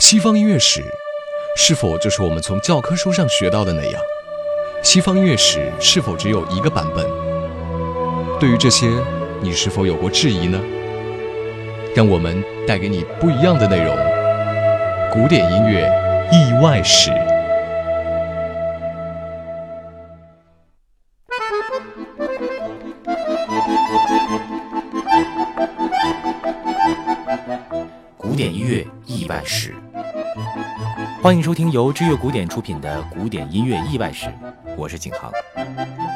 西方音乐史是否就是我们从教科书上学到的那样？西方音乐史是否只有一个版本？对于这些，你是否有过质疑呢？让我们带给你不一样的内容——古典音乐意外史。古典音乐意外史，欢迎收听由知乐古典出品的《古典音乐意外史》，我是景航。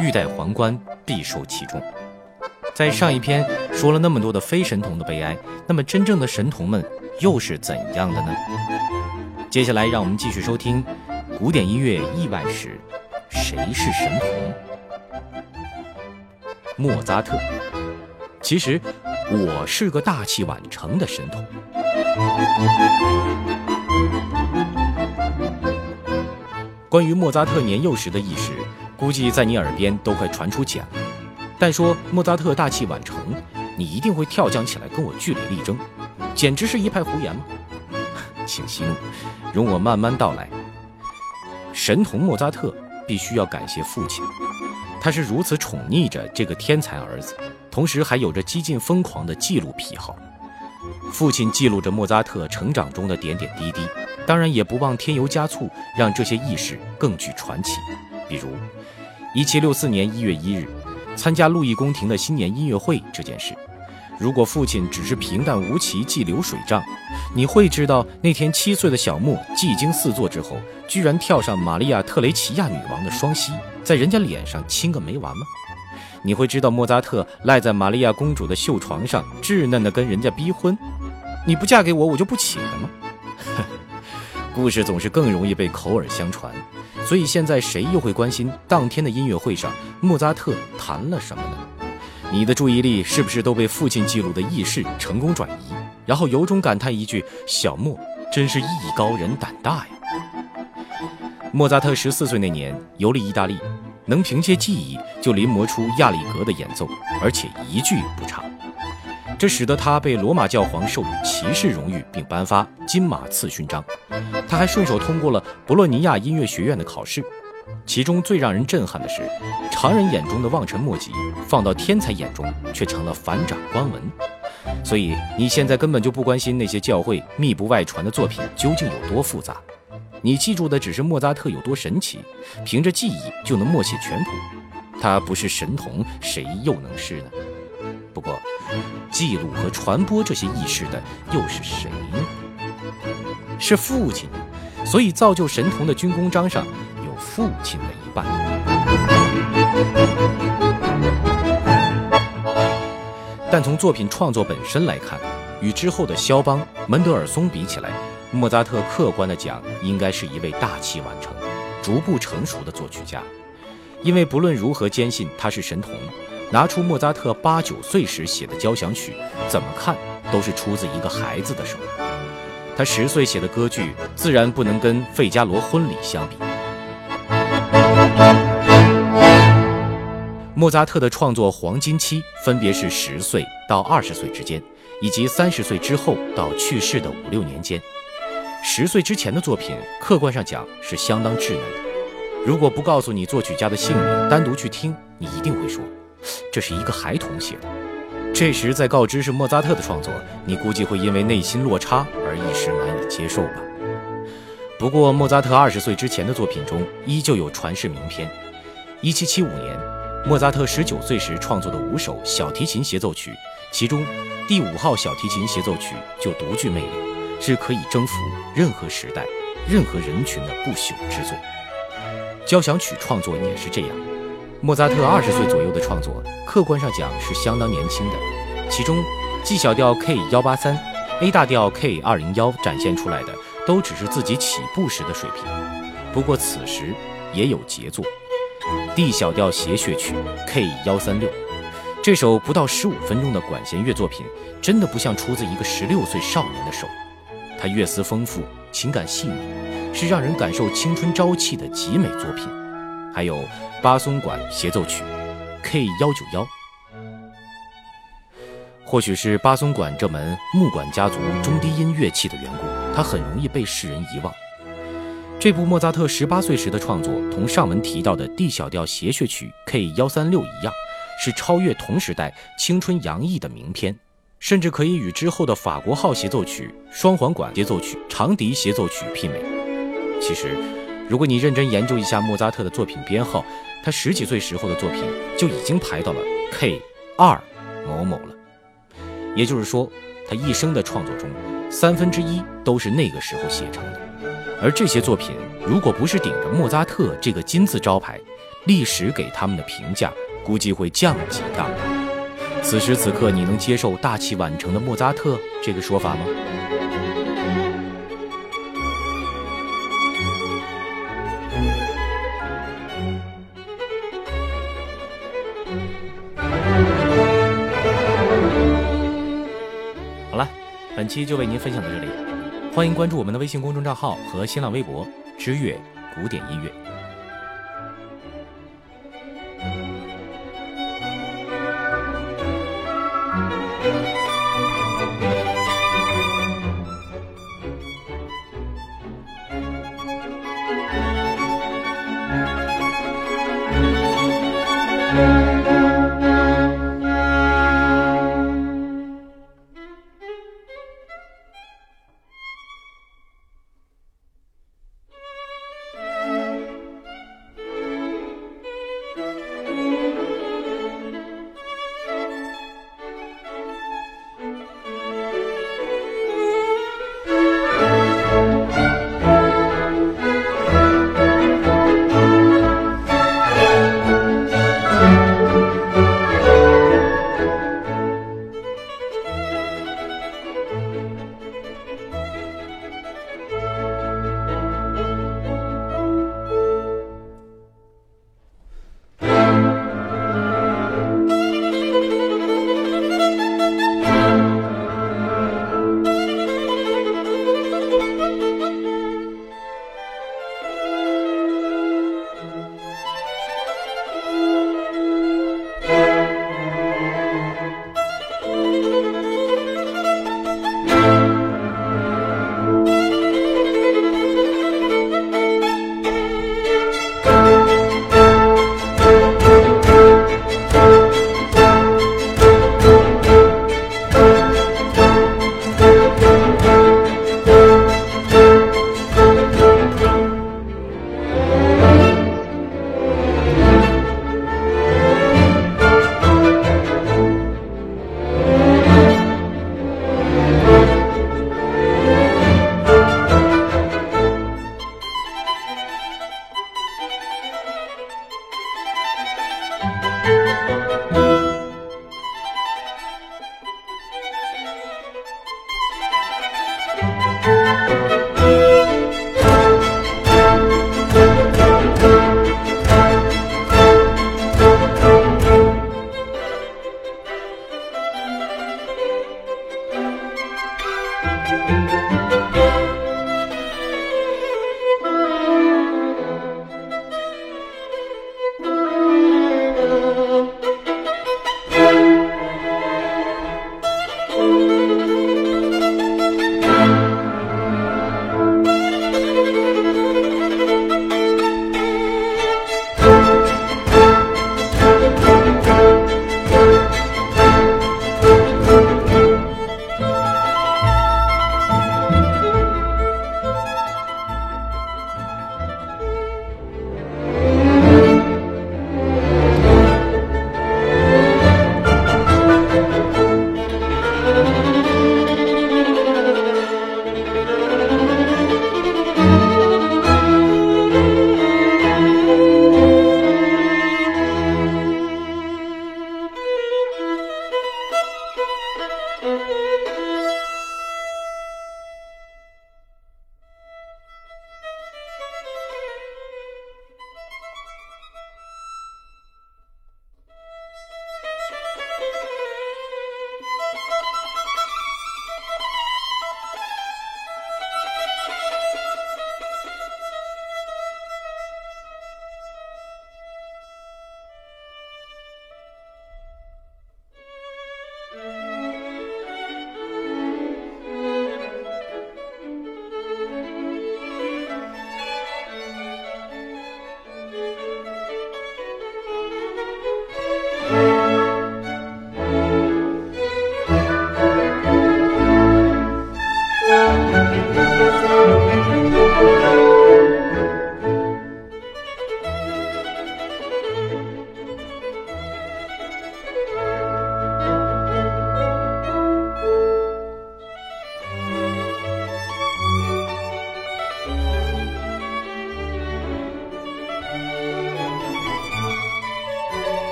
欲戴皇冠，必受其重。在上一篇说了那么多的非神童的悲哀，那么真正的神童们又是怎样的呢？接下来让我们继续收听《古典音乐意外史》，谁是神童？莫扎特。其实我是个大器晚成的神童。关于莫扎特年幼时的轶事，估计在你耳边都快传出茧了。但说莫扎特大器晚成，你一定会跳将起来跟我据理力争，简直是一派胡言吗？请息怒，容我慢慢道来。神童莫扎特必须要感谢父亲，他是如此宠溺着这个天才儿子，同时还有着激进疯狂的记录癖好。父亲记录着莫扎特成长中的点点滴滴，当然也不忘添油加醋，让这些轶事更具传奇。比如，1764年1月1日，参加路易宫廷的新年音乐会这件事，如果父亲只是平淡无奇记流水账，你会知道那天七岁的小莫技惊四座之后，居然跳上玛利亚特雷齐亚女王的双膝，在人家脸上亲个没完吗？你会知道莫扎特赖在玛利亚公主的绣床上，稚嫩的跟人家逼婚。你不嫁给我，我就不起来吗？故事总是更容易被口耳相传，所以现在谁又会关心当天的音乐会上莫扎特弹了什么呢？你的注意力是不是都被父亲记录的轶事成功转移，然后由衷感叹一句：“小莫真是艺高人胆大呀！”莫扎特十四岁那年游历意大利，能凭借记忆就临摹出亚里格的演奏，而且一句不差。这使得他被罗马教皇授予骑士荣誉，并颁发金马刺勋章。他还顺手通过了博洛尼亚音乐学院的考试。其中最让人震撼的是，常人眼中的望尘莫及，放到天才眼中却成了反掌观文。所以你现在根本就不关心那些教会密不外传的作品究竟有多复杂，你记住的只是莫扎特有多神奇，凭着记忆就能默写全谱。他不是神童，谁又能是呢？不过，记录和传播这些轶事的又是谁呢？是父亲，所以造就神童的军功章上有父亲的一半。但从作品创作本身来看，与之后的肖邦、门德尔松比起来，莫扎特客观的讲，应该是一位大器晚成、逐步成熟的作曲家。因为不论如何坚信他是神童。拿出莫扎特八九岁时写的交响曲，怎么看都是出自一个孩子的手。他十岁写的歌剧，自然不能跟《费加罗婚礼》相比。莫扎特的创作黄金期分别是十岁到二十岁之间，以及三十岁之后到去世的五六年间。十岁之前的作品，客观上讲是相当稚嫩的。如果不告诉你作曲家的姓名，单独去听，你一定会说。这是一个孩童写的，这时再告知是莫扎特的创作，你估计会因为内心落差而一时难以接受吧。不过，莫扎特二十岁之前的作品中依旧有传世名篇。一七七五年，莫扎特十九岁时创作的五首小提琴协奏曲，其中第五号小提琴协奏曲就独具魅力，是可以征服任何时代、任何人群的不朽之作。交响曲创作也是这样。莫扎特二十岁左右的创作，客观上讲是相当年轻的。其中，G 小调 K 幺八三，A 大调 K 二零幺展现出来的都只是自己起步时的水平。不过此时也有杰作，D 小调协谑曲 K 幺三六，这首不到十五分钟的管弦乐作品，真的不像出自一个十六岁少年的手。它乐思丰富，情感细腻，是让人感受青春朝气的极美作品。还有巴松管协奏曲，K 幺九幺。或许是巴松管这门木管家族中低音乐器的缘故，它很容易被世人遗忘。这部莫扎特十八岁时的创作，同上文提到的 D 小调协谑曲 K 幺三六一样，是超越同时代、青春洋溢的名篇，甚至可以与之后的法国号协奏曲、双簧管协奏曲、长笛协奏曲媲美。其实，如果你认真研究一下莫扎特的作品编号，他十几岁时候的作品就已经排到了 K 二某某了。也就是说，他一生的创作中，三分之一都是那个时候写成的。而这些作品，如果不是顶着莫扎特这个金字招牌，历史给他们的评价估计会降级大半。此时此刻，你能接受大器晚成的莫扎特这个说法吗？本期就为您分享到这里。欢迎关注我们的微信公众账号和新浪微博“知乐古典音乐”。